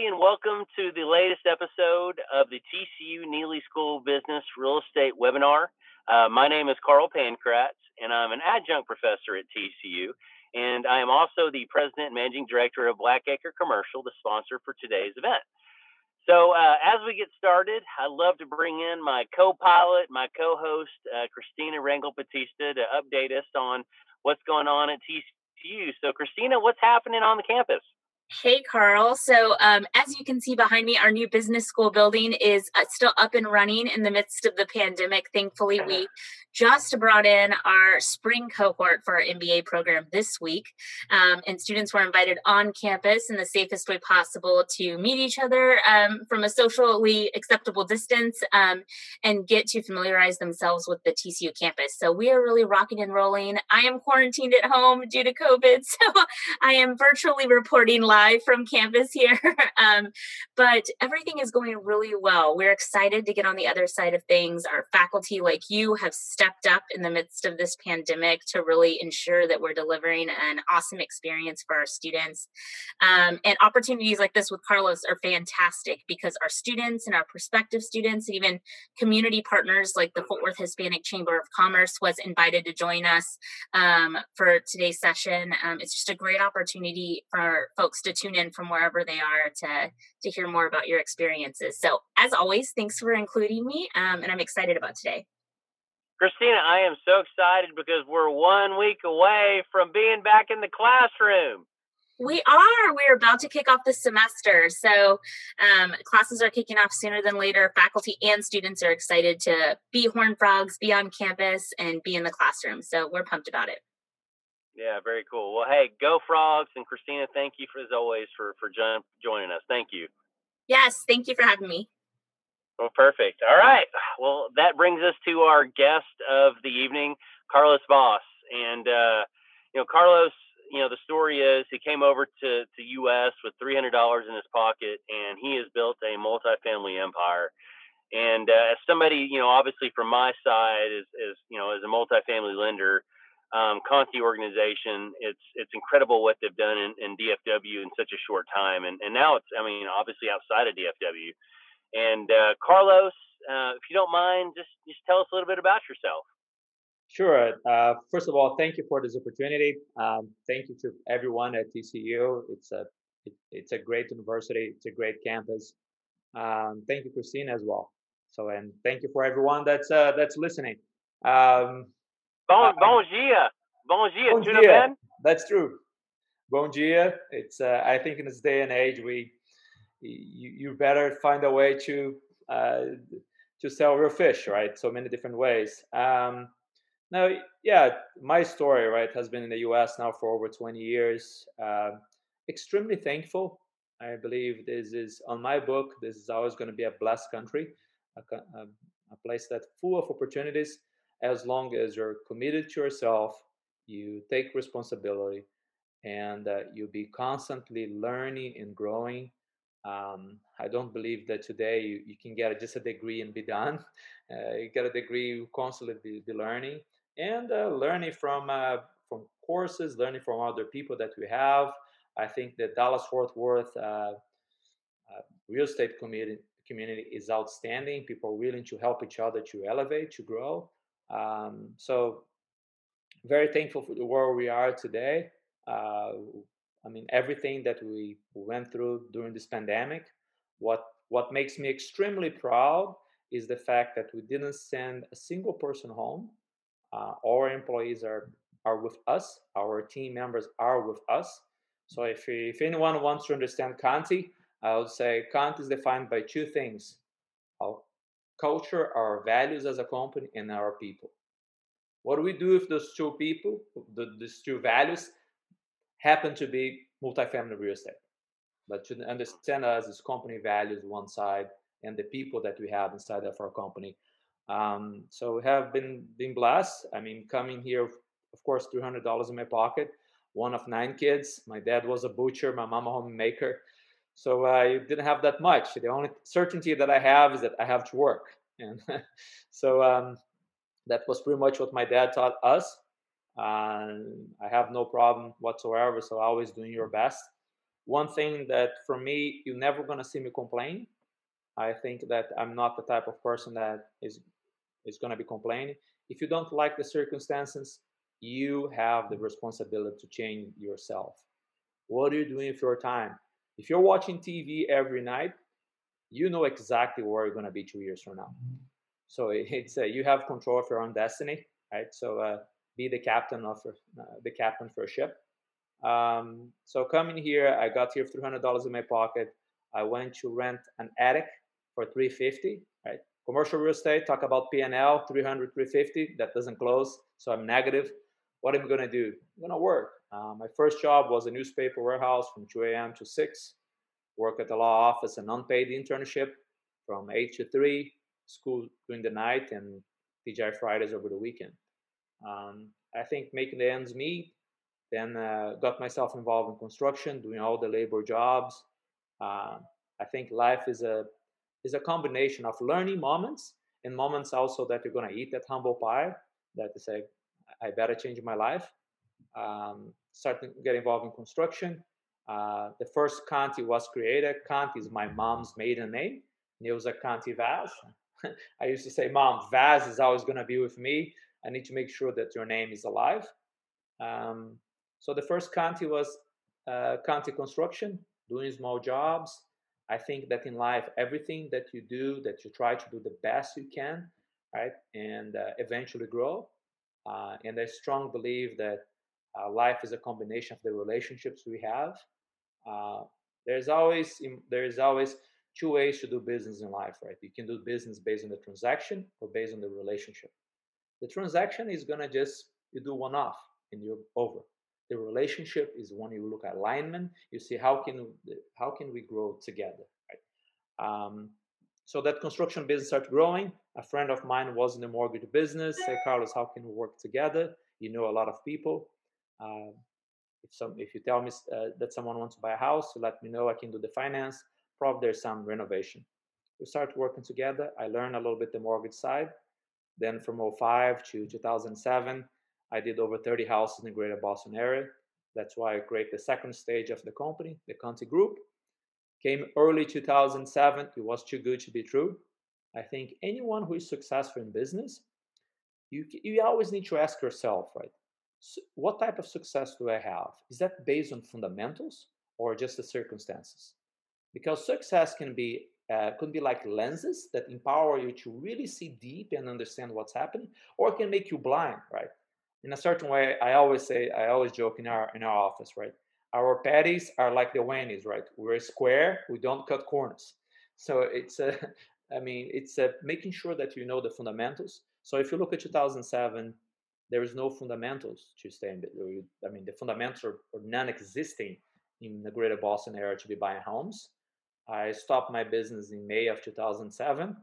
everybody, and welcome to the latest episode of the TCU Neeley School Business Real Estate webinar. Uh, my name is Carl Pankratz, and I'm an adjunct professor at TCU. And I am also the president and managing director of Blackacre Commercial, the sponsor for today's event. So, uh, as we get started, I'd love to bring in my co pilot, my co host, uh, Christina Rangel Batista, to update us on what's going on at TCU. So, Christina, what's happening on the campus? Hey, Carl. So, um, as you can see behind me, our new business school building is uh, still up and running in the midst of the pandemic. Thankfully, we just brought in our spring cohort for our MBA program this week. Um, and students were invited on campus in the safest way possible to meet each other um, from a socially acceptable distance um, and get to familiarize themselves with the TCU campus. So we are really rocking and rolling. I am quarantined at home due to COVID, so I am virtually reporting live from campus here. Um, but everything is going really well. We're excited to get on the other side of things. Our faculty, like you, have stepped up in the midst of this pandemic to really ensure that we're delivering an awesome experience for our students. Um, and opportunities like this with Carlos are fantastic because our students and our prospective students, and even community partners like the Fort Worth Hispanic Chamber of Commerce, was invited to join us um, for today's session. Um, it's just a great opportunity for folks to tune in from wherever they are to to hear more about your experiences. So, as always, thanks for including me, um, and I'm excited about today. Christina, I am so excited because we're one week away from being back in the classroom. We are. We're about to kick off the semester. So um, classes are kicking off sooner than later. Faculty and students are excited to be Horn Frogs, be on campus, and be in the classroom. So we're pumped about it. Yeah, very cool. Well, hey, go Frogs. And Christina, thank you for, as always for, for joining us. Thank you. Yes, thank you for having me. Well, perfect. All right. Well, that brings us to our guest of the evening, Carlos Vaz. And, uh, you know, Carlos, you know, the story is he came over to, to U.S. with $300 in his pocket and he has built a multifamily empire. And uh, as somebody, you know, obviously from my side, is, is you know, as a multifamily lender, um, Conti organization, it's it's incredible what they've done in, in DFW in such a short time, and and now it's I mean obviously outside of DFW, and uh, Carlos, uh, if you don't mind, just just tell us a little bit about yourself. Sure. Uh, first of all, thank you for this opportunity. Um, thank you to everyone at TCU. It's a it, it's a great university. It's a great campus. Um, thank you, Christine, as well. So, and thank you for everyone that's uh, that's listening. Um, bon, bon dia, bon dia, bon dia. That's true. Bon dia. It's uh, I think in this day and age we you, you better find a way to uh, to sell your fish, right? So many different ways. Um, now, yeah, my story, right, has been in the U.S. now for over 20 years. Uh, extremely thankful. I believe this is on my book. This is always going to be a blessed country, a, a, a place that's full of opportunities. As long as you're committed to yourself, you take responsibility, and uh, you be constantly learning and growing um, I don't believe that today you, you can get just a degree and be done. Uh, you get a degree, you constantly be, be learning and uh, learning from uh, from courses, learning from other people that we have. I think the Dallas Fort Worth uh, uh, real estate community community is outstanding. People are willing to help each other to elevate, to grow. Um, so very thankful for the world we are today. Uh, I mean, everything that we went through during this pandemic, what what makes me extremely proud is the fact that we didn't send a single person home. Uh, our employees are are with us. Our team members are with us. So if if anyone wants to understand Conti, I would say Conti is defined by two things: our culture, our values as a company, and our people. What do we do with those two people, the, these two values? Happen to be multifamily real estate. But to understand us as company values one side and the people that we have inside of our company. Um, so we have been been blessed. I mean, coming here, of course, three hundred dollars in my pocket. One of nine kids. My dad was a butcher. My mom a homemaker. So I didn't have that much. The only certainty that I have is that I have to work. And so um, that was pretty much what my dad taught us and I have no problem whatsoever. So always doing your best. one thing that for me, you're never gonna see me complain. I think that I'm not the type of person that is is gonna be complaining. If you don't like the circumstances, you have the responsibility to change yourself. What are you doing with your time? If you're watching TV every night, you know exactly where you're gonna be two years from now. So it's uh, you have control of your own destiny, right? So uh, be the captain of uh, the captain for a ship um, so coming here, I got here three hundred dollars in my pocket. I went to rent an attic for three fifty. Right, commercial real estate. Talk about PNL 300, 350. That doesn't close, so I'm negative. What am I gonna do? I'm gonna work. Uh, my first job was a newspaper warehouse from 2 a.m. to 6. Work at the law office, an unpaid internship from 8 to 3. School during the night and TGI Fridays over the weekend. Um, I think making the ends meet then uh, got myself involved in construction, doing all the labor jobs. Uh, I think life is a is a combination of learning moments and moments also that you're gonna eat that humble pie. That to say, I better change my life. Um, start to get involved in construction. Uh, the first Conti was created. Conti is my mom's maiden name. Neuza Conti Vaz. I used to say, Mom, Vaz is always going to be with me. I need to make sure that your name is alive. Um, so the first Conti was uh, Conti construction, doing small jobs. I think that in life, everything that you do, that you try to do the best you can, right, and uh, eventually grow. Uh, and I strong believe that uh, life is a combination of the relationships we have. Uh, there's always there is always two ways to do business in life, right? You can do business based on the transaction or based on the relationship. The transaction is gonna just you do one off and you're over. The relationship is when you look at alignment you see how can how can we grow together right? Um, so that construction business started growing. A friend of mine was in the mortgage business say carlos how can we work together? You know a lot of people. Uh, if some if you tell me uh, that someone wants to buy a house let me know. I can do the finance. Probably there's some renovation. We start working together. I learned a little bit the mortgage side then from 05 to 2007 I did over 30 houses in the greater Boston area. That's why I created the second stage of the company, the Conti Group. Came early 2007. It was too good to be true. I think anyone who is successful in business, you, you always need to ask yourself, right? So what type of success do I have? Is that based on fundamentals or just the circumstances? Because success can be uh, could be like lenses that empower you to really see deep and understand what's happening, or it can make you blind, right? in a certain way, I always say, I always joke in our in our office, right? Our patties are like the Wendy's, right? We're square, we don't cut corners. So it's a, I mean, it's a, making sure that you know the fundamentals. So if you look at 2007, there is no fundamentals to stay in. I mean, the fundamentals are, are non-existing in the greater Boston area to be buying homes. I stopped my business in May of 2007.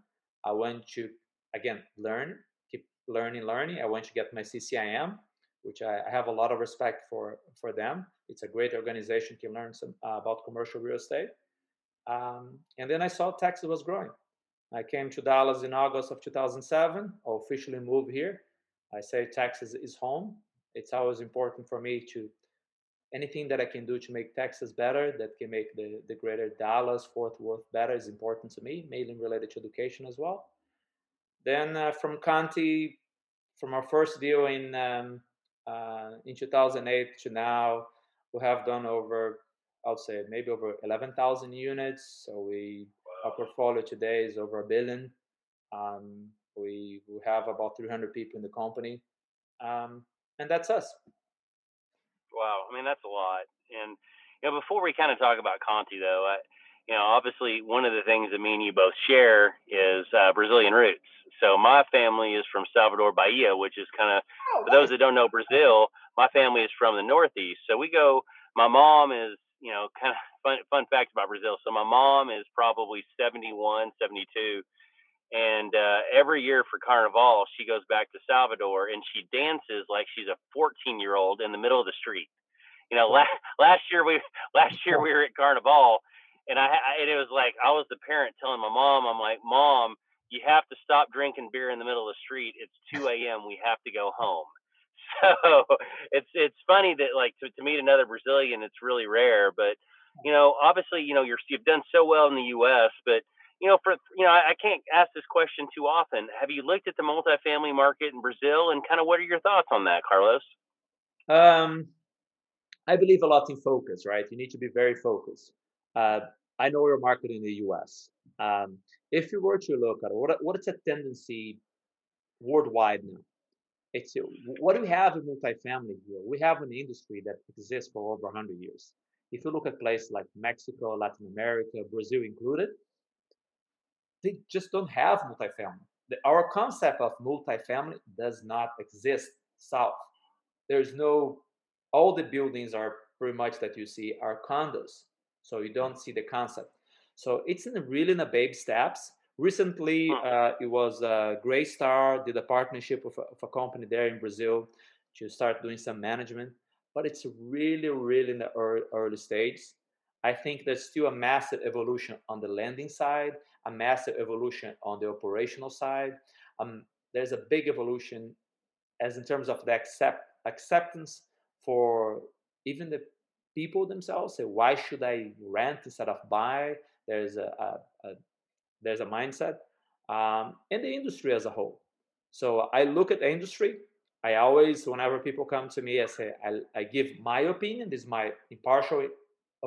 I went to again learn keep learning, learning. I went to get my CCIM, which I, I have a lot of respect for for them. It's a great organization to learn some uh, about commercial real estate. Um, and then I saw Texas was growing. I came to Dallas in August of 2007. I officially moved here. I say Texas is home. It's always important for me to anything that I can do to make Texas better, that can make the, the greater Dallas, Fort Worth better is important to me, mainly related to education as well. Then uh, from Conti, from our first deal in um, uh, in 2008 to now, we have done over, I would say, maybe over 11,000 units. So we our portfolio today is over a billion. Um, we we have about 300 people in the company, um, and that's us. Wow, I mean that's a lot. And you know, before we kind of talk about Conti, though, I, you know, obviously one of the things that me and you both share is uh, Brazilian roots. So my family is from Salvador Bahia, which is kind of oh, for those that don't know Brazil, my family is from the Northeast. So we go. My mom is, you know, kind of fun fun fact about Brazil. So my mom is probably 71, 72. And uh, every year for Carnival, she goes back to Salvador and she dances like she's a 14 year old in the middle of the street. You know, last, last year we last year we were at Carnival and I, and it was like I was the parent telling my mom, I'm like, Mom, you have to stop drinking beer in the middle of the street. It's 2 a.m. We have to go home. So it's it's funny that like to, to meet another Brazilian, it's really rare. But you know, obviously, you know, you're you've done so well in the U.S., but you know, for you know, I, I can't ask this question too often. Have you looked at the multifamily market in Brazil, and kind of what are your thoughts on that, Carlos? Um, I believe a lot in focus, right? You need to be very focused. Uh, I know your market in the U.S. Um, if you were to look at what what is a tendency worldwide now, it's what do we have in multifamily here? We have an industry that exists for over 100 years. If you look at places like Mexico, Latin America, Brazil included, they just don't have multifamily. The, our concept of multifamily does not exist south. There's no, all the buildings are pretty much that you see are condos. So you don't see the concept. So it's in really in the baby steps. Recently, uh, it was uh, Greystar did a partnership with a, with a company there in Brazil to start doing some management, but it's really, really in the early, early stage. I think there's still a massive evolution on the lending side, a massive evolution on the operational side. Um, there's a big evolution as in terms of the accept acceptance for even the people themselves. Say, why should I rent instead of buy? There's a, a, a there's a mindset, um, the industry as a whole. So I look at the industry. I always, whenever people come to me, I say I, I give my opinion. This is my impartial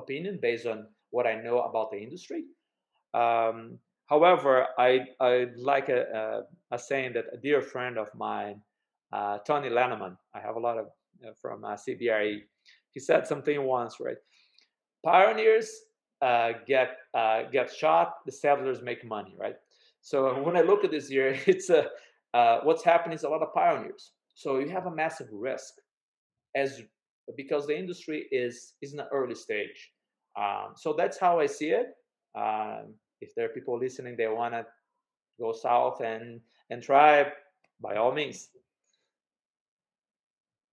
opinion based on what I know about the industry. Um, however, I I like a, a, a, saying that a dear friend of mine, uh, Tony Lenneman, I have a lot of uh, from uh, CBRE. He said something once, right? Pioneers uh, get uh, get shot, the settlers make money, right? So when I look at this year, it's a uh, what's happening is a lot of pioneers. So you have a massive risk as because the industry is is in an early stage. Um, so that's how I see it. Um, if there are people listening, they want to go south and and try, by all means.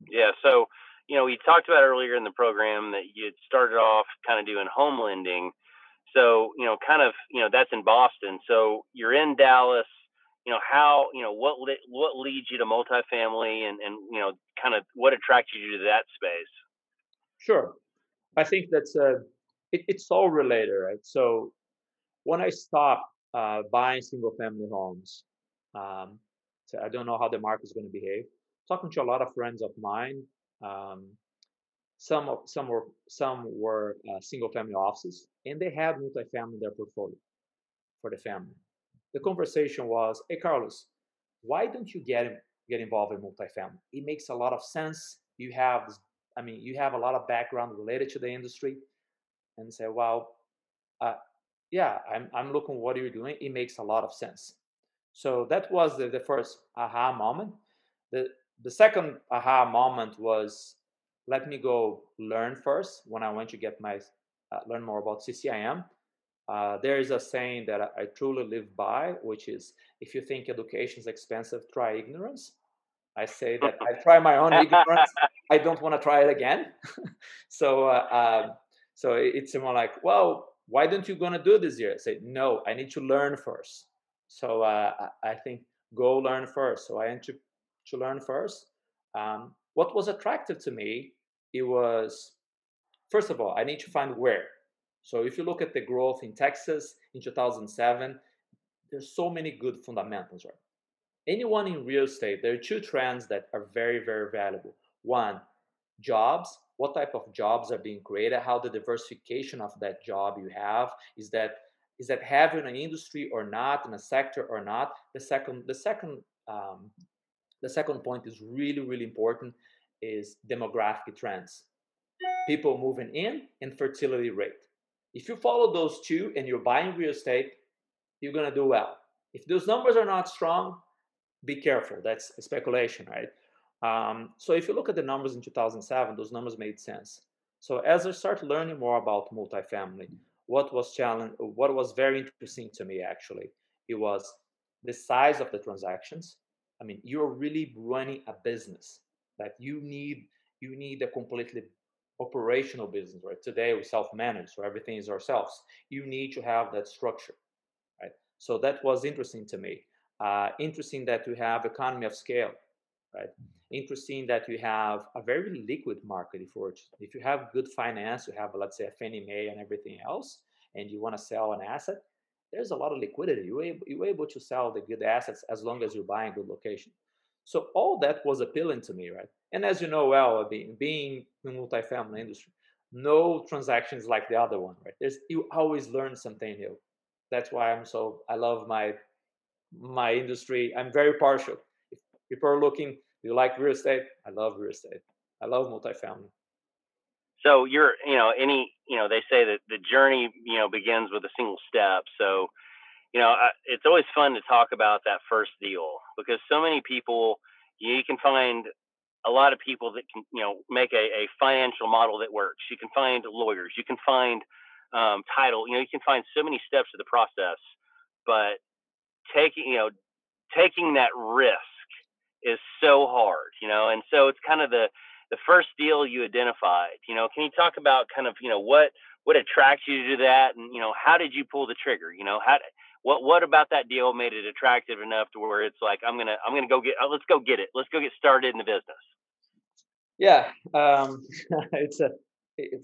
Yeah. So you know, we talked about earlier in the program that you started off kind of doing home lending. So, you know, kind of, you know, that's in Boston. So you're in Dallas. You know, how, you know, what what leads you to multifamily and, and you know, kind of what attracted you to that space? Sure. I think that's a it, it's all related, right? So when I stopped uh, buying single family homes, um, so I don't know how the market is going to behave. Talking to a lot of friends of mine, um, some of, some were some were uh, single family offices, and they had multifamily in their portfolio for the family. The conversation was, "Hey, Carlos, why don't you get get involved in multifamily? It makes a lot of sense. You have, I mean, you have a lot of background related to the industry." And say, "Well, uh, yeah, I'm I'm looking what are you're doing. It makes a lot of sense." So that was the, the first aha moment. The the second aha moment was let me go learn first when I went to get my uh, learn more about CCIM. Uh, there is a saying that I, I, truly live by, which is if you think education is expensive, try ignorance. I say that I try my own ignorance. I don't want to try it again. so, uh, um, so it's more like, well, why don't you gonna do this year? I say, no, I need to learn first. So uh, I think go learn first. So I enter to learn first. Um, what was attractive to me, it was, first of all, I need to find where. So if you look at the growth in Texas in 2007, there's so many good fundamentals, right? Anyone in real estate, there are two trends that are very, very valuable. One, jobs. What type of jobs are being created? How the diversification of that job you have is that is that having an industry or not, in a sector or not. The second, the second um, the second point is really, really important is demographic trends. People moving in and fertility rate. If you follow those two and you're buying real estate, you're going to do well. If those numbers are not strong, be careful. That's speculation, right? Um, so if you look at the numbers in 2007, those numbers made sense. So as I start learning more about multifamily, what was challenge, what was very interesting to me actually, it was the size of the transactions, I mean, you're really running a business that you need. You need a completely operational business, right? Today we self-manage, so everything is ourselves. You need to have that structure, right? So that was interesting to me. Uh, interesting that you have economy of scale, right? Interesting that you have a very liquid market. If, if you have good finance, you have, let's say, a Fannie Mae and everything else, and you want to sell an asset, there's a lot of liquidity. You're able, you're able to sell the good assets as long as you're buying good location. So all that was appealing to me, right? And as you know well, being, in multifamily industry, no transactions like the other one, right? There's you always learn something new. That's why I'm so I love my my industry. I'm very partial. If people are looking, you like real estate? I love real estate. I love multifamily. So you're, you know, any, you know, they say that the journey, you know, begins with a single step. So, you know, it's always fun to talk about that first deal because so many people, you can find a lot of people that can, you know, make a, a financial model that works. You can find lawyers, you can find um, title, you know, you can find so many steps to the process, but taking, you know, taking that risk is so hard, you know, and so it's kind of the, the first deal you identified. You know, can you talk about kind of you know what what attracts you to that, and you know how did you pull the trigger? You know how what what about that deal made it attractive enough to where it's like I'm gonna I'm gonna go get uh, let's go get it let's go get started in the business. Yeah, um, it's a it's,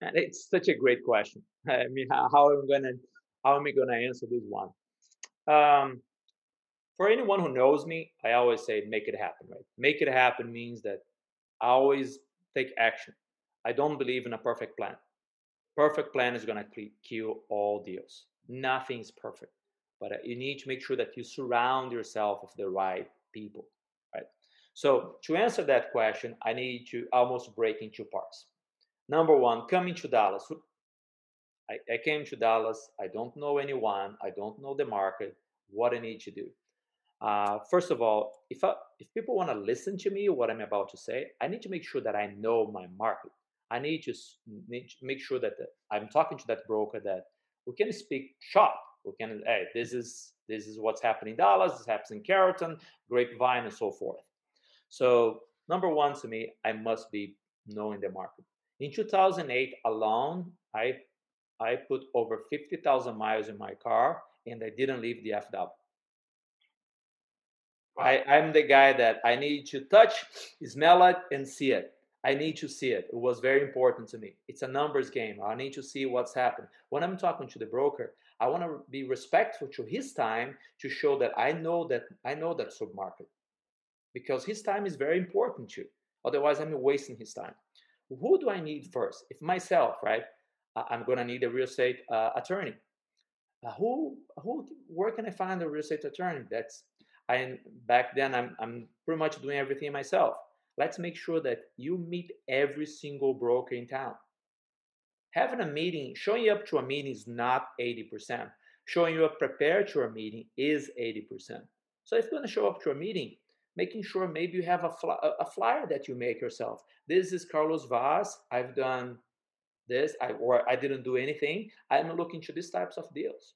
it's such a great question. I mean, how, how am I gonna how am I gonna answer this one? Um, for anyone who knows me, I always say make it happen. Right, make it happen means that I always take action. I don't believe in a perfect plan. Perfect plan is to kill all deals. Nothing's perfect, but uh, you need to make sure that you surround yourself with the right people? So to answer that question, I need to almost break into parts. Number one, coming to Dallas. I, I came to Dallas. I don't know anyone. I don't know the market. What I need to do. Uh, first of all, if I, if people want to listen to me, what I'm about to say, I need to make sure that I know my market. I need to, need to make sure that the, I'm talking to that broker that we can speak shop. We can, hey, this is this is what's happening in Dallas. This happens in Carrollton, Grapevine, and so forth. So number one to me, I must be knowing the market. In 2008 alone, I I put over 50,000 miles in my car, and I didn't leave DFW. I, I'm the guy that I need to touch, smell it, and see it. I need to see it. It was very important to me. It's a numbers game. I need to see what's happening. When I'm talking to the broker, I want to be respectful to his time to show that I know that I know that submarket. Because his time is very important too. Otherwise, I'm wasting his time. Who do I need first? If myself, right? I'm gonna need a real estate uh, attorney. Uh, who, who, where can I find a real estate attorney that's I back then I'm I'm pretty much doing everything myself. Let's make sure that you meet every single broker in town. Having a meeting, showing up to a meeting is not 80%. Showing you up prepared to a meeting is 80%. So if you're to show up to a meeting, making sure maybe you have a, fly, a flyer that you make yourself. This is Carlos Vaz. I've done this, I, or I didn't do anything. I'm looking to these types of deals.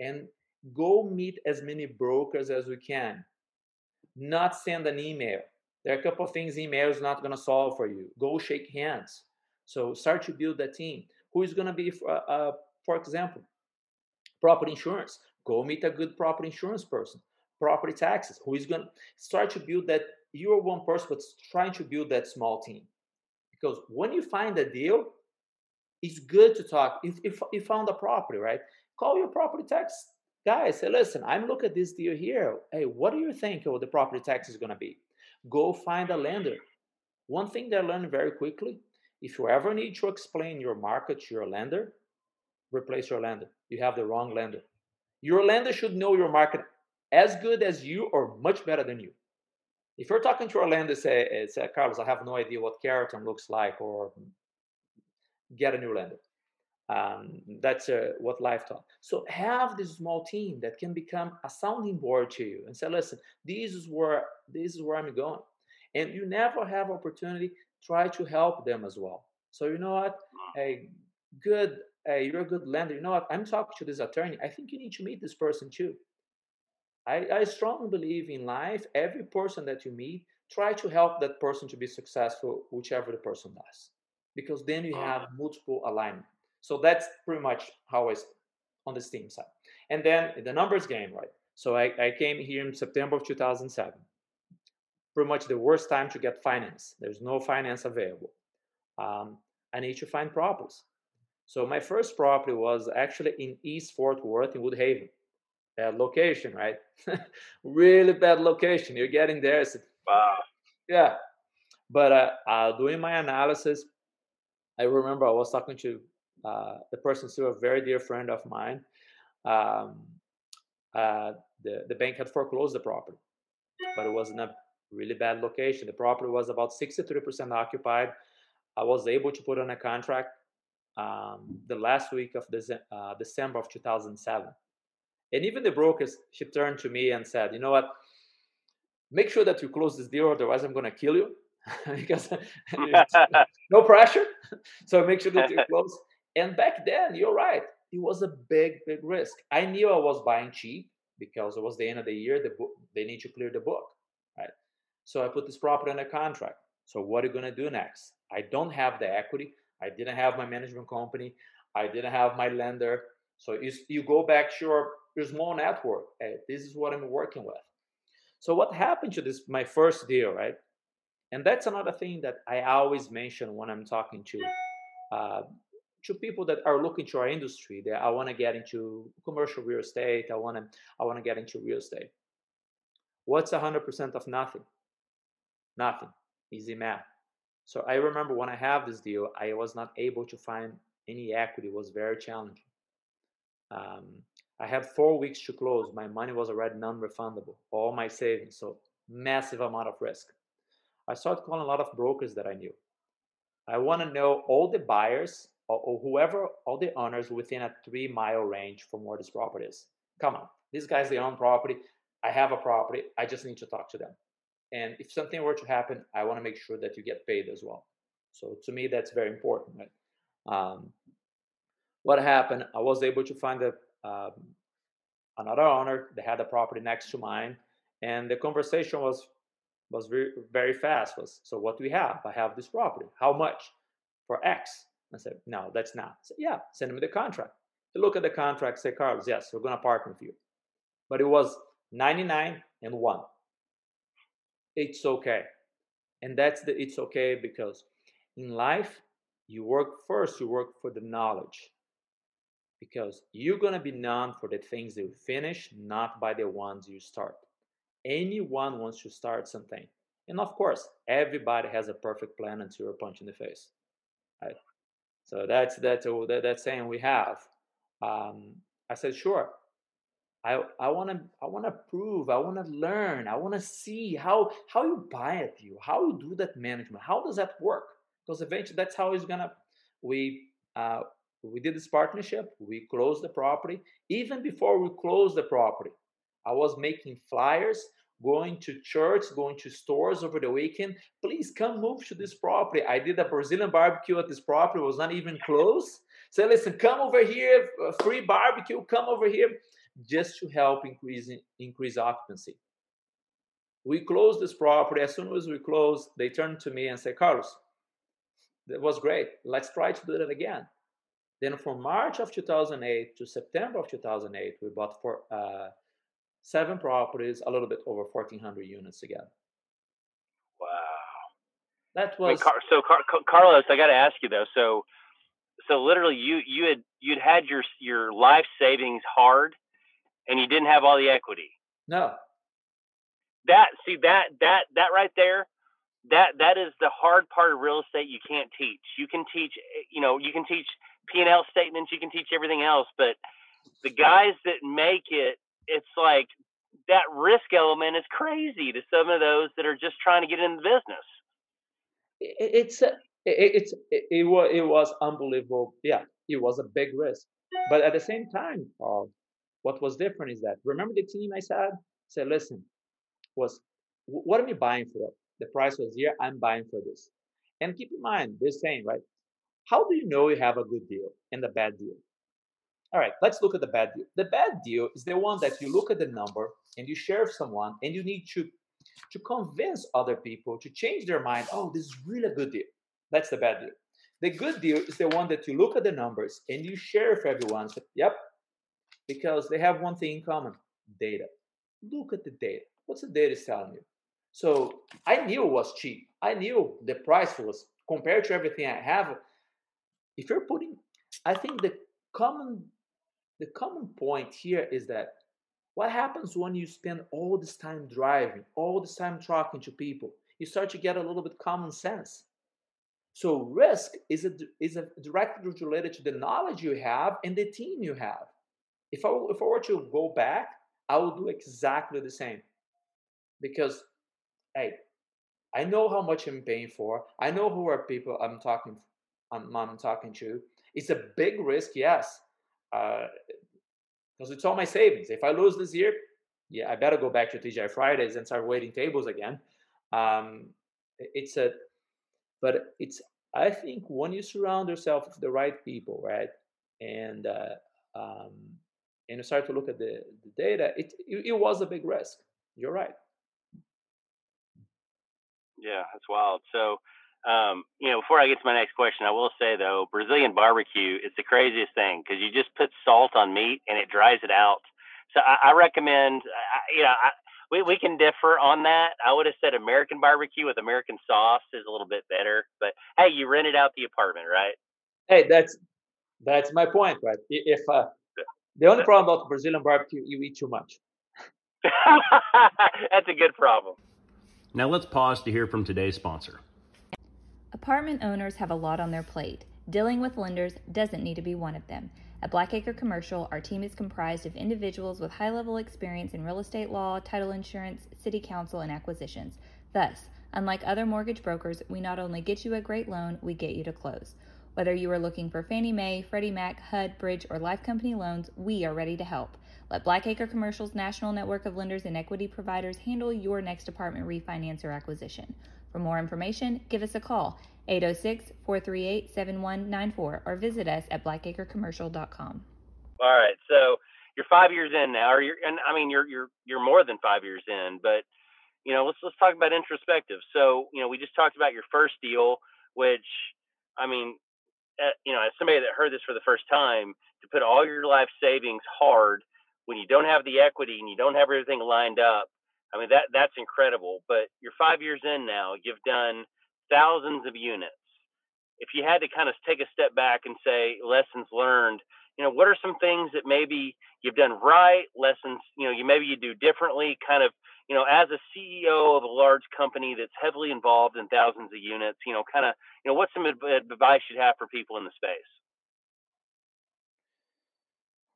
And go meet as many brokers as we can. Not send an email. There are a couple of things email is not going to solve for you. Go shake hands. So start to build that team. Who is going to be, uh, uh, for example, property insurance? Go meet a good property insurance person. Property taxes. Who is going to start to build that? You're one person, but trying to build that small team. Because when you find a deal, it's good to talk. If, if you found a property, right? Call your property tax guy say, listen, I'm looking at this deal here. Hey, what do you think of the property tax is going to be? Go find a lender. One thing they learn very quickly, if you ever need to explain your market to your lender, replace your lender. You have the wrong lender. Your lender should know your market as good as you or much better than you. If you're talking to a lender, say, say Carlos, I have no idea what Carrollton looks like, or get a new lender. Um, that's uh, what life taught. So have this small team that can become a sounding board to you and say, listen, this is where this is where I'm going. And you never have opportunity, try to help them as well. So you know what? A good, a, you're a good lender. You know what? I'm talking to this attorney. I think you need to meet this person too. I, I strongly believe in life, every person that you meet, try to help that person to be successful, whichever the person does. Because then you have multiple alignment. So that's pretty much how I on the Steam side. And then the numbers game, right? So I, I came here in September of 2007. pretty much the worst time to get finance. There's no finance available. Um, I need to find properties. So my first property was actually in East Fort Worth in Woodhaven. Bad location, right? really bad location. You're getting there. It's, wow. Yeah. But uh, uh, doing my analysis, I remember I was talking to uh, the person, still a very dear friend of mine. Um, uh, the, the bank had foreclosed the property, but it was in a really bad location. The property was about 63% occupied. I was able to put on a contract um, the last week of uh, December of 2007. And even the brokers, she turned to me and said, you know what, make sure that you close this deal, otherwise I'm going to kill you. because no pressure. so make sure that you close. And back then, you're right. It was a big, big risk. I knew I was buying cheap because it was the end of the year. The book, they need to clear the book, right? So I put this property on a contract. So what are you going to do next? I don't have the equity. I didn't have my management company. I didn't have my lender. So you, you go back to your, your small network. Hey, this is what I'm working with. So what happened to this, my first deal, right? And that's another thing that I always mention when I'm talking to uh, to people that are looking to our industry. That I want to get into commercial real estate. I want to I want to get into real estate. What's 100% of nothing? Nothing. Easy math. So I remember when I have this deal, I was not able to find any equity. It was very challenging. Um, I had four weeks to close. My money was already non-refundable. All my savings, so massive amount of risk. I started calling a lot of brokers that I knew. I want to know all the buyers or, or, whoever, all the owners within a three mile range from where this property is. Come on, these guys they own property. I have a property. I just need to talk to them. And if something were to happen, I want to make sure that you get paid as well. So to me, that's very important. Right? Um, what happened? I was able to find a, um, another owner they had a property next to mine, and the conversation was was very very fast. Was so what do we have? I have this property. How much? For X. I said no, that's not. Said, yeah, send me the contract. To look at the contract, say Carlos, yes, we're gonna partner with you. But it was 99 and one it's okay. And that's the it's okay because in life, you work first, you work for the knowledge. Because you're going to be known for the things you finish, not by the ones you start. Anyone wants to start something. And of course, everybody has a perfect plan until you're punched in the face. Right? So that's that's that, that's saying we have. Um, I said, sure. I I want to I want to prove. I want to learn. I want to see how how you buy a deal, how you do that management. How does that work? Because eventually that's how it's gonna. We uh, we did this partnership. We closed the property. Even before we closed the property, I was making flyers, going to church, going to stores over the weekend. Please come move to this property. I did a Brazilian barbecue at this property. It was not even close. Say, listen, come over here, free barbecue. Come over here just to help increase increase occupancy. We closed this property. As soon as we closed, they turned to me and said, Carlos, that was great. Let's try to do that again. Then from March of 2008 to September of 2008, we bought for uh, seven properties, a little bit over 1,400 units again. Wow. That was Car- so. Car- Carlos, I got to ask you though. So, so literally, you you had you'd had your your life savings hard, and you didn't have all the equity. No. That see that that that right there, that that is the hard part of real estate you can't teach. You can teach, you know, you can teach P and L statements, you can teach everything else, but the guys that make it, it's like that risk element is crazy to some of those that are just trying to get in the business. It's it's it, it was it was unbelievable. Yeah, it was a big risk, but at the same time, uh, what was different is that remember the team I said said listen was what am I buying for? The price was here. I'm buying for this. And keep in mind this saying right. How do you know you have a good deal and a bad deal? All right, let's look at the bad deal. The bad deal is the one that you look at the number and you share with someone and you need to to convince other people to change their mind. Oh, this is really a good deal. That's the bad deal. The good deal is the one that you look at the numbers and you share with everyone. Yep, because they have one thing in common data. Look at the data. What's the data telling you? So I knew it was cheap. I knew the price was compared to everything I have. If you're putting, I think the common the common point here is that what happens when you spend all this time driving, all this time talking to people? You start to get a little bit common sense. So risk is a, is a directly related to the knowledge you have and the team you have. If I, if I were to go back, I would do exactly the same. Because, hey, I know how much I'm paying for. I know who are people I'm talking I'm, I'm talking to. It's a big risk, yes, because uh, it's all my savings. If I lose this year, yeah, I better go back to TGI Fridays and start waiting tables again. Um, it's a, but it's. I think when you surround yourself with the right people, right, and uh, um, and you start to look at the, the data, it, it it was a big risk. You're right. Yeah, that's wild. So, um, you know, before I get to my next question, I will say though, Brazilian barbecue is the craziest thing because you just put salt on meat and it dries it out. So I, I recommend, I, you know, I, we, we can differ on that. I would have said American barbecue with American sauce is a little bit better, but hey, you rented out the apartment, right? Hey, that's that's my point, right? If uh, the only problem about Brazilian barbecue, you eat too much. that's a good problem. Now let's pause to hear from today's sponsor. Apartment owners have a lot on their plate. Dealing with lenders doesn't need to be one of them. At Blackacre Commercial, our team is comprised of individuals with high level experience in real estate law, title insurance, city council, and acquisitions. Thus, unlike other mortgage brokers, we not only get you a great loan, we get you to close. Whether you are looking for Fannie Mae, Freddie Mac, HUD, Bridge, or Life Company loans, we are ready to help. Let Blackacre Commercial's national network of lenders and equity providers handle your next apartment refinance or acquisition. For more information, give us a call 806 438 7194 or visit us at blackacrecommercial.com. All right. So you're five years in now, or you're, and I mean, you're, you're, you're more than five years in, but you know, let's, let's talk about introspective. So, you know, we just talked about your first deal, which, I mean, uh, you know, as somebody that heard this for the first time, to put all your life savings hard when you don't have the equity and you don't have everything lined up, I mean that that's incredible. But you're five years in now. You've done thousands of units. If you had to kind of take a step back and say lessons learned, you know, what are some things that maybe you've done right? Lessons, you know, you maybe you do differently. Kind of, you know, as a CEO of a large company that's heavily involved in thousands of units, you know, kind of, you know, what's some advice you'd have for people in the space?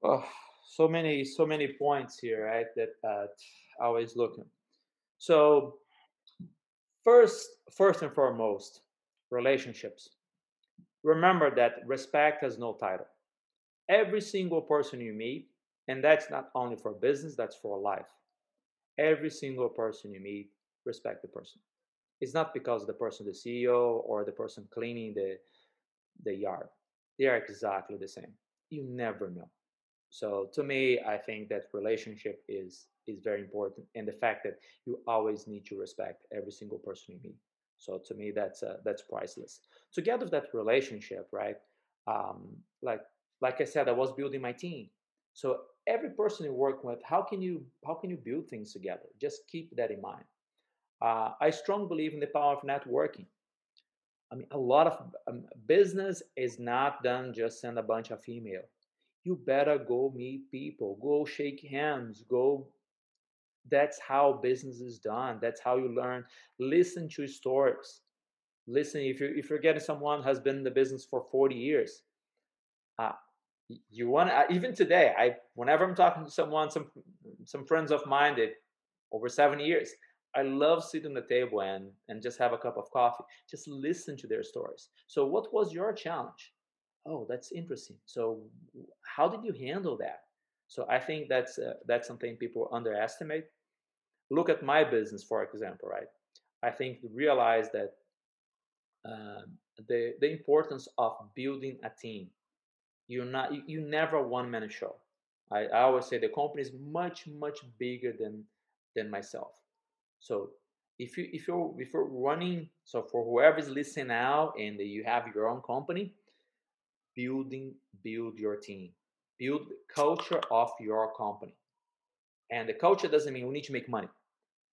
Oh, so many so many points here right that uh, always looking. So first first and foremost relationships. Remember that respect has no title. Every single person you meet and that's not only for business that's for life. Every single person you meet respect the person. It's not because the person the ceo or the person cleaning the the yard. They are exactly the same. You never know. So to me, I think that relationship is is very important, and the fact that you always need to respect every single person you meet. So to me, that's uh, that's priceless. Together with that relationship, right? Um, like like I said, I was building my team. So every person you work with, how can you how can you build things together? Just keep that in mind. Uh, I strongly believe in the power of networking. I mean, a lot of um, business is not done just send a bunch of email you better go meet people, go shake hands, go. That's how business is done. That's how you learn. Listen to stories. Listen, if you if you're getting someone has been in the business for 40 years, uh, you want to even today. I whenever I'm talking to someone, some some friends of mine that over seven years, I love sitting at the table and and just have a cup of coffee. Just listen to their stories. So, what was your challenge? oh that's interesting so how did you handle that so i think that's uh, that's something people underestimate. Look at my business for example right? I think realize that uh, the the importance of building a team. You're not you, you never one man show. I, I always say the company is much much bigger than than myself. So if you if you're if you're running so for whoever is listening now and you have your own company building build your team build the culture of your company and the culture doesn't mean we need to make money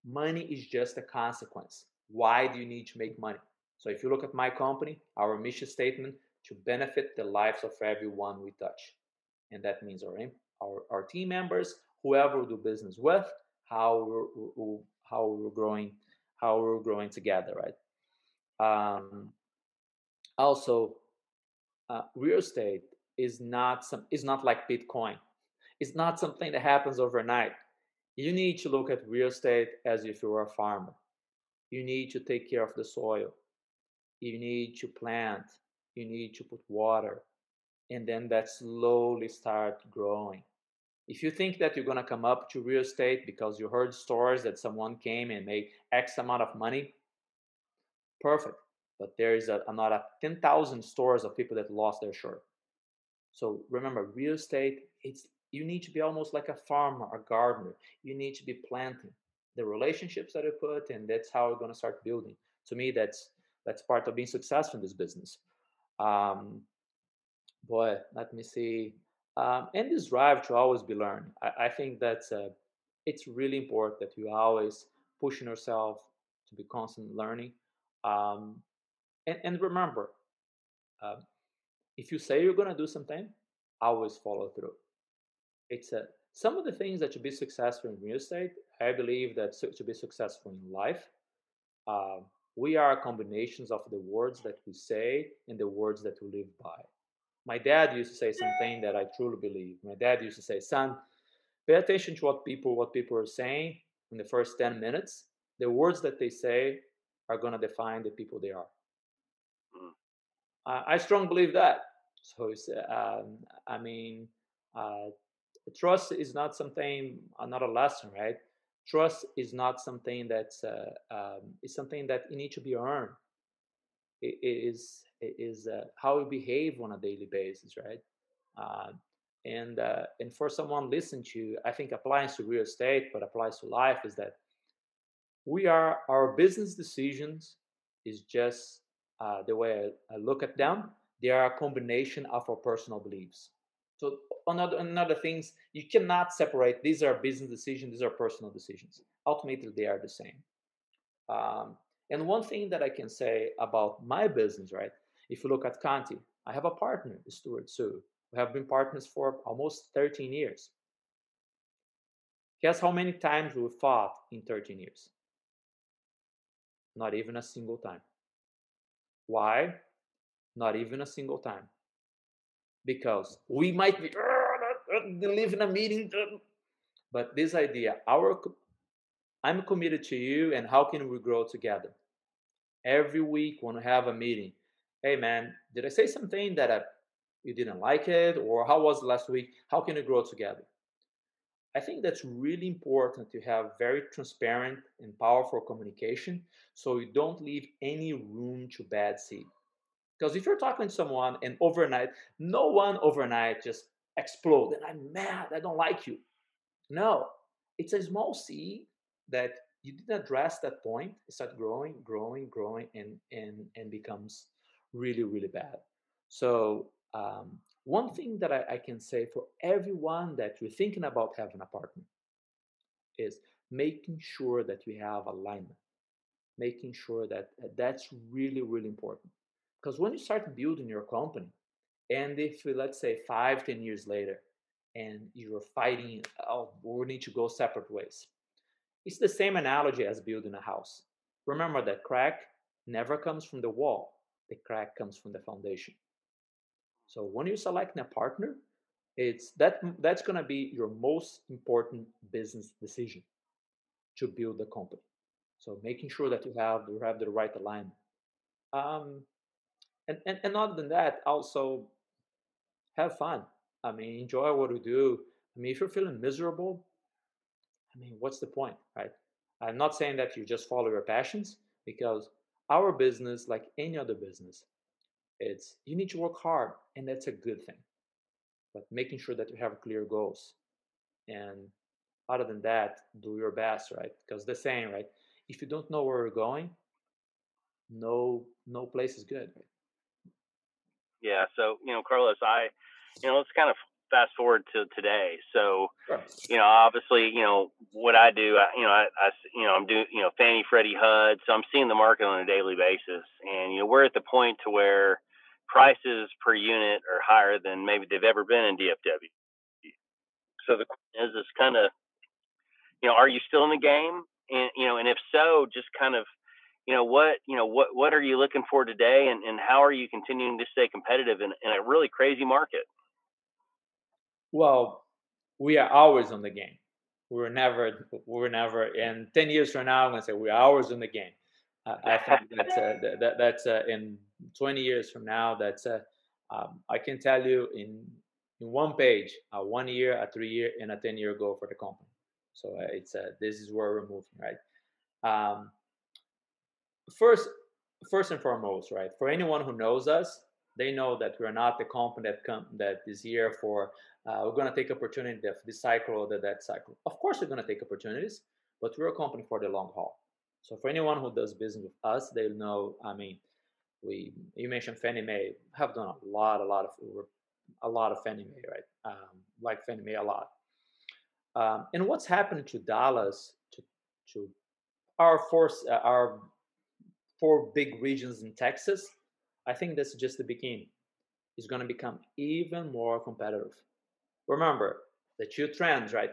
money is just a consequence. Why do you need to make money? So if you look at my company, our mission statement to benefit the lives of everyone we touch. And that means our, our, our team members, whoever we do business with, how we're, how we're growing, how we're growing together, right? Um, also, uh, real estate is not some is not like Bitcoin. It's not something that happens overnight. You need to look at real estate as if you were a farmer. You need to take care of the soil. You need to plant. You need to put water. And then that slowly start growing. If you think that you're going to come up to real estate because you heard stories that someone came and made X amount of money, perfect. But there is a, another 10,000 stories of people that lost their shirt. So remember, real estate, it's you need to be almost like a farmer, a gardener. You need to be planting the relationships that you put, and that's how we're going to start building. To me, that's that's part of being successful in this business. Um, boy, let me see. Um, and this drive to always be learned. I, I think that's uh, it's really important that you are always pushing yourself to be constant learning. Um, and, and remember, uh, if you say you're going to do something, always follow through. It's a some of the things that to be successful in real estate i believe that to be successful in life uh, we are combinations of the words that we say and the words that we live by. My dad used to say something that i truly believe. My dad used to say son pay attention to what people what people are saying in the first 10 minutes. The words that they say are going to define the people they are. Mm. uh, i strongly believe that so it's, um, i mean uh, trust is not something another lesson right? Trust is not something that's uh, um, is something that you need to be earned. It, is it is uh, how you behave on a daily basis right? Uh, and uh, and for someone listen to i think applies to real estate but applies to life is that we are our business decisions is just uh, the way I, I look at them they are a combination of our personal beliefs so another another things you cannot separate. These are business decisions. These are personal decisions. Ultimately, they are the same. Um, and one thing that I can say about my business, right? If you look at Conti, I have a partner, Stuart Sue. We have been partners for almost 13 years. Guess how many times we fought in 13 years? Not even a single time. Why? Not even a single time. Because we might be live in a meeting. But this idea our i'm committed to you and how can we grow together? Every week when we have a meeting hey man did i say something that I, uh, you didn't like it? Or how was last week? How can we grow together? I think that's really important to have very transparent and powerful communication so you don't leave any room to bad seed because if you're talking to someone and overnight, no one overnight just explode and I'm mad, I don't like you. No, it's a small seed that you didn't address that point. It starts growing, growing, growing, and and and becomes really, really bad. So um, one thing that I, I can say for everyone that you're thinking about having a partner is making sure that you have alignment, making sure that that's really, really important. Because when you start building your company, and if let's say five, ten years later, and you're fighting, oh, we need to go separate ways. It's the same analogy as building a house. Remember that crack never comes from the wall, the crack comes from the foundation. So when you're selecting a partner, it's that that's going to be your most important business decision to build the company. So making sure that you have you have the right alignment. Um, and, and and other than that also have fun. I mean enjoy what you do. I mean if you're feeling miserable i mean what's the point right? I'm not saying that you just follow your passions because our business like any other business it's you need to work hard and that's a good thing. But making sure that you have clear goals and other than that do your best right? Because the saying right if you don't know where you're going no no place is good. right? Yeah. So, you know, Carlos, I, you know, let's kind of fast forward to today. So, you know, obviously, you know what I do. I, you know, I, I, you know, I'm doing, you know, Fannie, Freddie, HUD. So I'm seeing the market on a daily basis, and you know, we're at the point to where prices per unit are higher than maybe they've ever been in DFW. So the question is, is kind of, you know, are you still in the game? And you know, and if so, just kind of you know what you know what what are you looking for today and, and how are you continuing to stay competitive in, in a really crazy market? Well we are always on the game. We're never we're never in 10 years from now i'm going to say we're always in the game. Uh, i think that's uh, that, that's uh, in 20 years from now that's uh, um, i can tell you in in one page a one year a three year and a 10 year goal for the company. So uh, it's uh, this is where we're moving right? Um, first first and foremost, right? For anyone who knows us, they know that we're not the company that come that is here for uh, we're going to take opportunity of this cycle or the, that cycle. Of course, we're going to take opportunities, but we're a company for the long haul. So for anyone who does business with us, they'll know. I mean, we you mentioned Fannie Mae have done a lot, a lot of a lot of Fannie Mae, right? Um, like Fannie Mae a lot. Um, and what's happened to Dallas to to our force, uh, our four big regions in Texas, I think that's just the beginning. It's going to become even more competitive. Remember the two trends, right?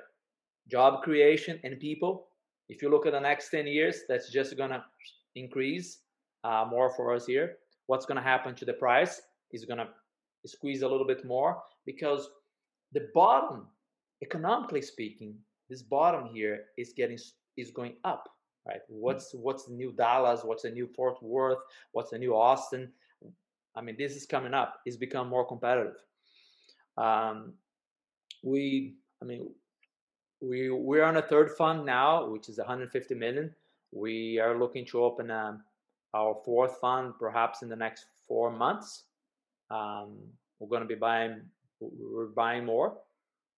Job creation and people. If you look at the next 10 years, that's just going to increase uh, more for us here. What's going to happen to the price is going to squeeze a little bit more because the bottom, economically speaking, this bottom here is getting is going up right? What's what's the new Dallas? What's the new Fort Worth? What's the new Austin? I mean, this is coming up. It's become more competitive. Um, we, I mean, we we're on a third fund now, which is 150 million. We are looking to open um, our fourth fund perhaps in the next four months. Um, we're going to be buying. We're buying more.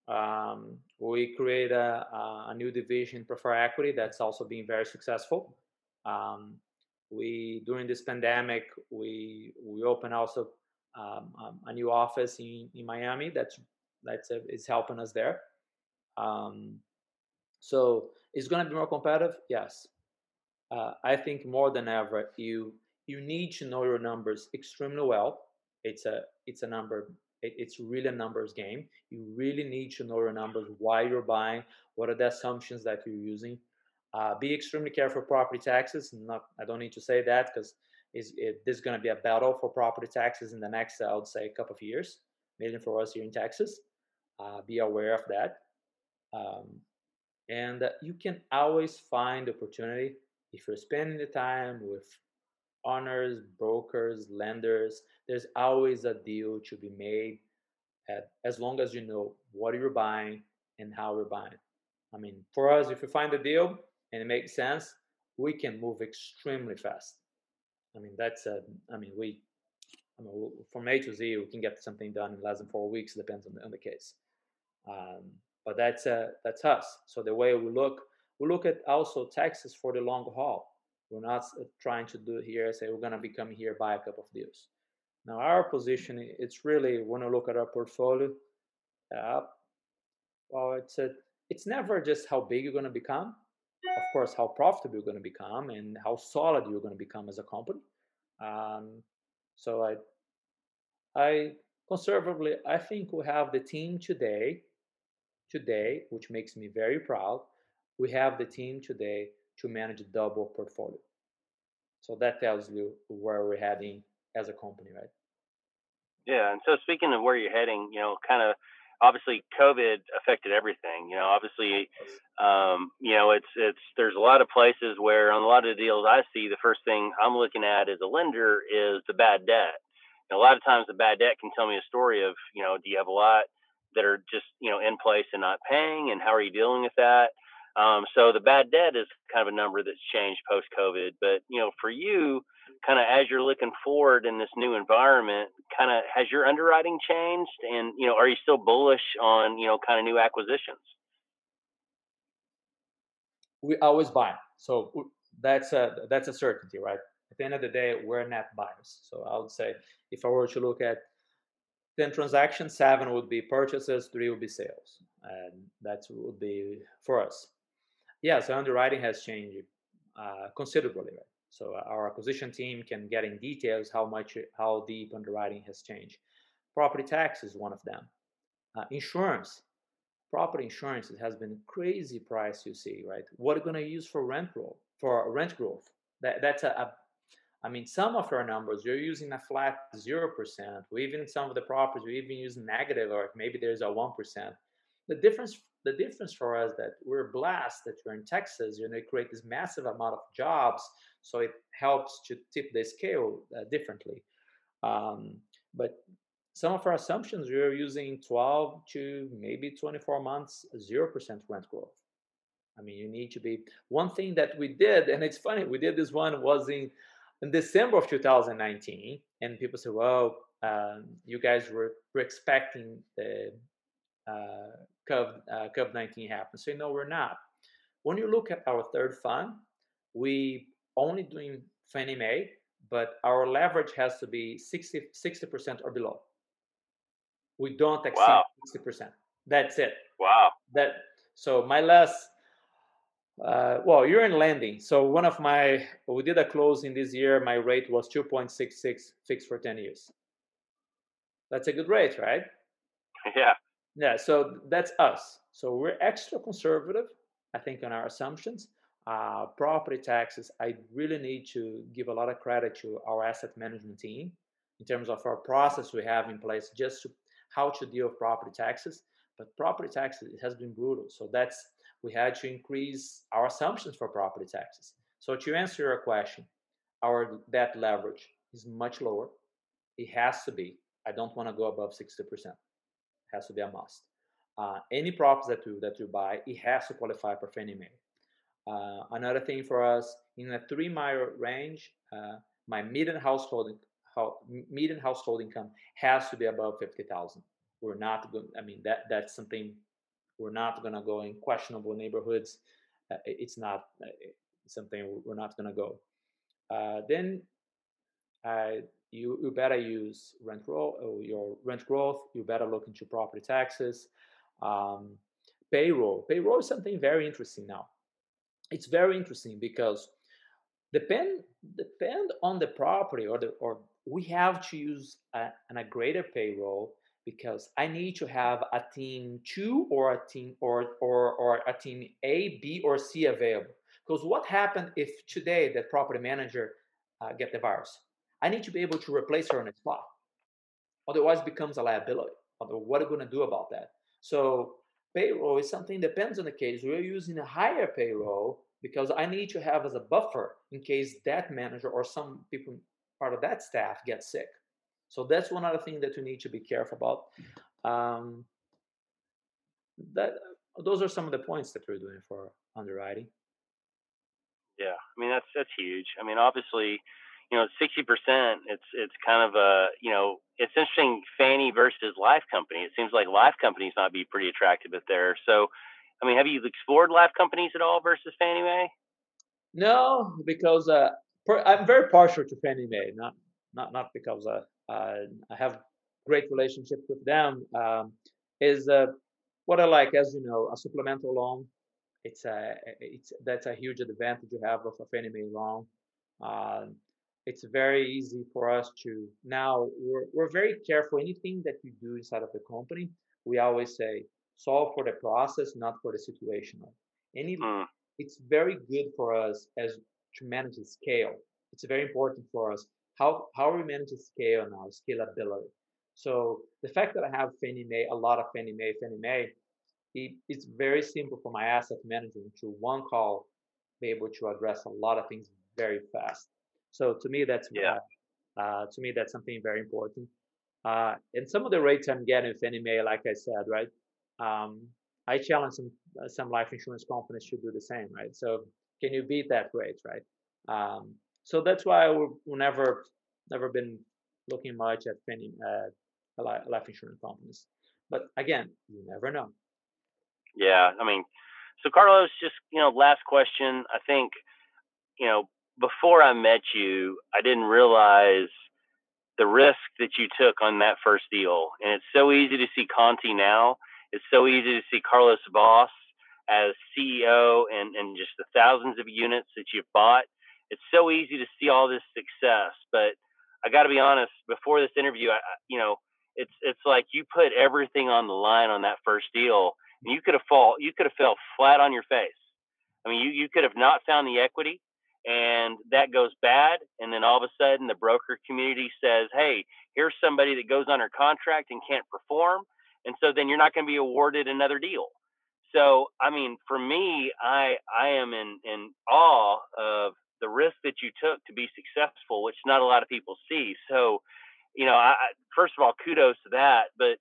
Um, we create a, a, new division, Prefer Equity, that's also been very successful. Um, we during this pandemic, we we open also um, um, a new office in, in Miami. That's that's a, is helping us there. Um, so it's going to be more competitive. Yes, uh, I think more than ever, you you need to know your numbers extremely well. It's a it's a number it, it's really a numbers game. You really need to know your numbers, why you're buying, what are the assumptions that you're using. Uh, be extremely careful property taxes. Not, I don't need to say that because is it, this is going to be a battle for property taxes in the next, I would say, a couple of years, maybe for us here in Texas. Uh, be aware of that. Um, and you can always find opportunity if you're spending the time with owners, brokers, lenders. There's always a deal to be made at, as long as you know what you're buying and how you're buying. I mean, for us, if you find a deal and it makes sense, we can move extremely fast. I mean, that's a, I mean, we, I mean, from A to Z, we can get something done in less than four weeks, depends on the, on the case. Um, but that's, uh, that's us. So the way we look, we look at also Texas for the long haul. We're not trying to do here, say we're to become here, buy a couple of deals. Now, our position, it's really when you look at our portfolio, uh, well, it's a, it's never just how big you're to become. Of course, how profitable you're to become and how solid you're to become as a company. Um, so I, I conservatively, I think we have the team today, today, which makes me very proud. We have the team today to manage a double portfolio. So that tells you where we're heading as a company, right? Yeah, and so speaking of where you're heading, you know, kind of obviously COVID affected everything. You know, obviously, um, you know, it's it's there's a lot of places where on a lot of the deals I see, the first thing I'm looking at as a lender is the bad debt. And a lot of times, the bad debt can tell me a story of, you know, do you have a lot that are just you know in place and not paying, and how are you dealing with that? Um, so the bad debt is kind of a number that's changed post COVID. But you know, for you, kind of as you're looking forward in this new environment, kind of has your underwriting changed, and you know, are you still bullish on you know kind of new acquisitions? We always buy, so that's a that's a certainty, right? At the end of the day, we're net buyers. So I would say if I were to look at 10 transactions, seven would be purchases, three would be sales. And that would be for us. Yeah, so underwriting has changed uh, considerably, right? So our acquisition team can get in details how much, how deep underwriting has changed. Property tax is one of them. Uh, insurance, property insurance has been crazy price you see, right? What are going to use for rent growth? For rent growth, that that's a, a I mean, some of our numbers, you're using a flat 0%, or even some of the properties, we're even using negative, or maybe there's a 1%. The difference, the difference for us that we're blessed that we're in Texas, you know, create this massive amount of jobs, so it helps to tip the scale uh, differently. Um, but some of our assumptions, we're using 12 to maybe 24 months, 0% rent growth. I mean, you need to be, one thing that we did, and it's funny, we did this one was in in December of 2019, and people say, well, um, you guys were, were expecting the uh, COVID, uh, 19 happen. So, no, we're not. When you look at our third fund, we only doing Fannie Mae, but our leverage has to be 60, 60% or below. We don't exceed wow. 60%. That's it. Wow. That so my last uh, well, you're in lending. So one of my, we did a closing this year. My rate was 2.66 fixed for 10 years. That's a good rate, right? Yeah. Yeah. So that's us. So we're extra conservative, I think, on our assumptions. Uh, property taxes, I really need to give a lot of credit to our asset management team in terms of our process we have in place just to how to deal with property taxes. But property taxes it has been brutal. So that's we had to increase our assumptions for property taxes. So to answer your question, our debt leverage is much lower. It has to be. I don't want to go above 60%. Has to be a must. Uh, any props that you that you buy, it has to qualify for Fannie Mae. Uh, another thing for us, in a three mile range, uh, my median household median household income has to be above fifty thousand. We're not going. I mean that that's something we're not going to go in questionable neighborhoods. Uh, it's not uh, something we're not going to go. Uh, then uh, you, you better use rent growth, uh, your rent growth. You better look into property taxes, um, payroll. Payroll is something very interesting now. It's very interesting because depend depend on the property or the or we have to use a, a greater payroll because I need to have a team two or a team or or or a team A, B, or C available. Because what happened if today that property manager uh, get the virus? I need to be able to replace her on the spot. Otherwise, becomes a liability. What are we going to do about that? So payroll is something depends on the case. We're using a higher payroll because I need to have as a buffer in case that manager or some people part of that staff get sick. So that's one other thing that you need to be careful about. Um, that those are some of the points that we're doing for underwriting. Yeah, I mean that's that's huge. I mean, obviously, you know, sixty percent. It's it's kind of a you know, it's interesting. Fannie versus life company. It seems like life companies might be pretty attractive if there. So, I mean, have you explored life companies at all versus Fannie Mae? No, because uh, I'm very partial to Fannie Mae. Not not not because uh, uh, I have great relationship with them. Um, is uh, what I like, as you know, a supplemental loan. It's a it's that's a huge advantage you have of a Fannie Mae loan. Uh, it's very easy for us to now we're, we're very careful anything that we do inside of the company we always say solve for the process not for the situation any mm. it's very good for us as to manage the scale it's very important for us how how we manage the scale now, scalability. So the fact that I have Fannie Mae, a lot of Fannie Mae, Fannie Mae, it, it's very simple for my asset management to one call be able to address a lot of things very fast. So to me, that's yeah. Uh, to me, that's something very important. Uh, and some of the rates I'm getting with Fannie Mae, like I said, right? Um, I challenge some uh, some life insurance companies to do the same, right? So can you beat that rate, right? Um, so that's why we've never never been looking much at penny uh, life insurance companies. But again, you never know. Yeah, I mean, so Carlos, just you know, last question. I think you know before I met you, I didn't realize the risk that you took on that first deal. And it's so easy to see Conti now. It's so easy to see Carlos Vaz as CEO and, and just the thousands of units that you've bought. It's so easy to see all this success. But I got to be honest, before this interview, I, you know, it's it's like you put everything on the line on that first deal, and you could have fall you could have fell flat on your face. I mean, you you could have not found the equity, and that goes bad, and then all of a sudden the broker community says, "Hey, here's somebody that goes under contract and can't perform," and so then you're not going to be awarded another deal. So, I mean, for me, I I am in in awe of the risk that you took to be successful, which not a lot of people see. So, you know, I, first of all, kudos to that. But,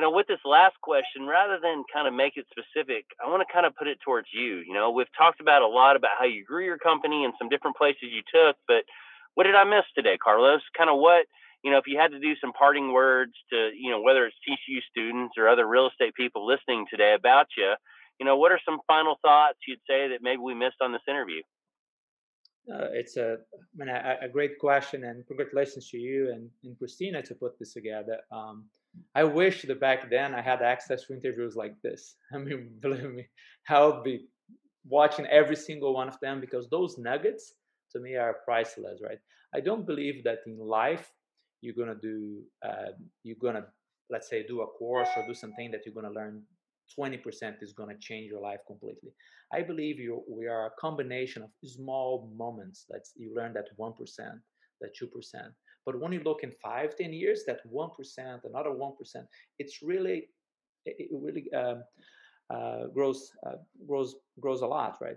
you know, with this last question, rather than kind of make it specific, I want to kind of put it towards you. You know, we've talked about a lot about how you grew your company and some different places you took, but what did I miss today, Carlos? Kind of what, you know, if you had to do some parting words to, you know, whether it's TCU students or other real estate people listening today about you, you know, what are some final thoughts you'd say that maybe we missed on this interview? Uh, it's a, I mean, a, a, great question, and congratulations to you and, and Christina to put this together. Um, I wish that back then I had access to interviews like this. I mean, believe me, I would be watching every single one of them because those nuggets to me are priceless, right? I don't believe that in life you're gonna do, uh, you're gonna, let's say, do a course or do something that you're gonna learn 20% is going to change your life completely. I believe you, we are a combination of small moments that you learn that 1%, that 2%. But when you look in five, ten years, that 1%, another 1%, it's really, it really um, uh, grows, uh, grows, grows a lot, right?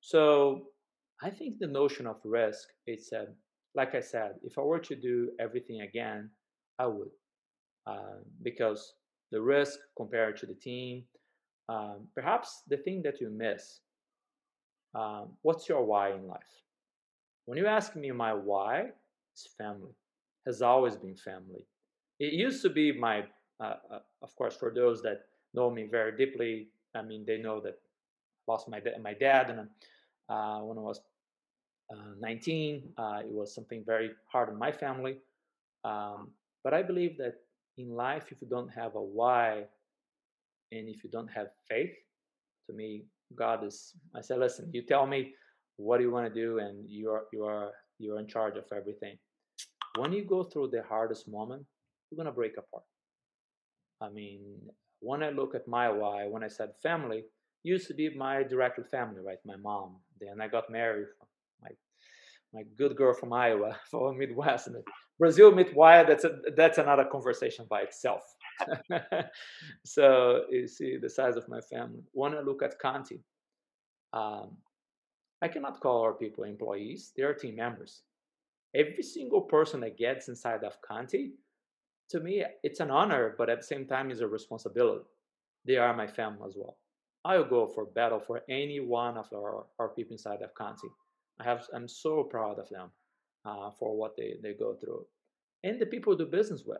So I think the notion of risk, it's uh, like I said, if I were to do everything again, I would. Uh, because the risk compared to the team. Um, perhaps the thing that you miss. Um, what's your why in life? When you ask me my why, family. Has always been family. It used to be my, uh, uh, of course, for those that know me very deeply. I mean, they know that I lost my my dad and uh, when I was uh, 19. Uh, it was something very hard on my family. Um, but I believe that in life, if you don't have a why and if you don't have faith, to me, God is. I said, listen, you tell me what you want to do, and you are you are you're in charge of everything. When you go through the hardest moment, you're gonna break apart. I mean, when I look at my why, when I said family, used to be my direct family, right? My mom. Then I got married. My my good girl from Iowa, from Midwest, Brazil why that's a, that's another conversation by itself. so you see the size of my family. When I look at Conti, um, I cannot call our people employees; they are team members. Every single person that gets inside of Conti, to me, it's an honor, but at the same time, it's a responsibility. They are my family as well. I'll go for battle for any one of our, our people inside of Conti. I have, I'm so proud of them uh, for what they, they go through. And the people we do business with.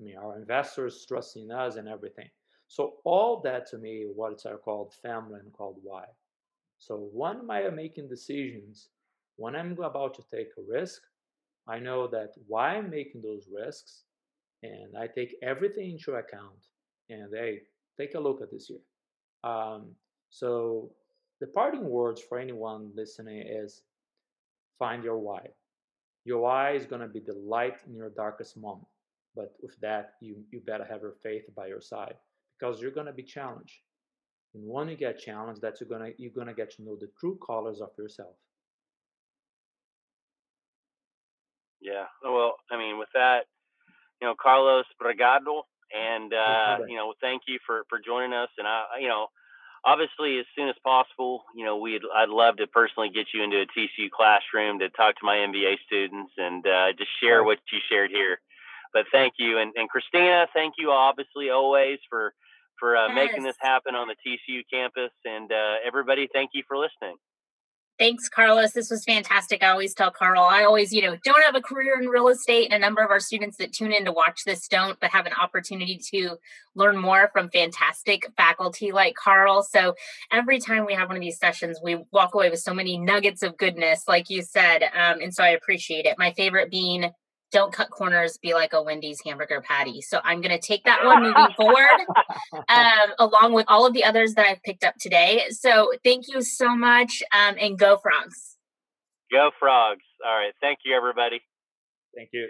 I mean, our investors trusting us and everything. So all that to me, what are called family and called why. So when am I making decisions, when I'm about to take a risk, I know that why I'm making those risks, and I take everything into account. And hey, take a look at this year. Um, so the parting words for anyone listening is find your why. Your why is going to be the light in your darkest moment. But with that, you, you better have your faith by your side because you're going to be challenged. And when you get challenged, that's you're gonna you're gonna get to know the true colors of yourself. Yeah. Well, I mean, with that, you know, Carlos Bragado, and uh, you know, thank you for for joining us. And I, you know, obviously, as soon as possible, you know, we'd I'd love to personally get you into a TCU classroom to talk to my MBA students and uh, just share what you shared here. But thank you, and, and Christina, thank you obviously always for for uh, yes. making this happen on the TCU campus, and uh, everybody, thank you for listening. Thanks, Carlos. This was fantastic. I always tell Carl, I always, you know, don't have a career in real estate. And a number of our students that tune in to watch this don't, but have an opportunity to learn more from fantastic faculty like Carl. So every time we have one of these sessions, we walk away with so many nuggets of goodness, like you said. Um, and so I appreciate it. My favorite being don't cut corners, be like a Wendy's hamburger patty. So I'm going to take that one moving forward, um, along with all of the others that I've picked up today. So thank you so much um, and go frogs. Go frogs. All right. Thank you, everybody. Thank you.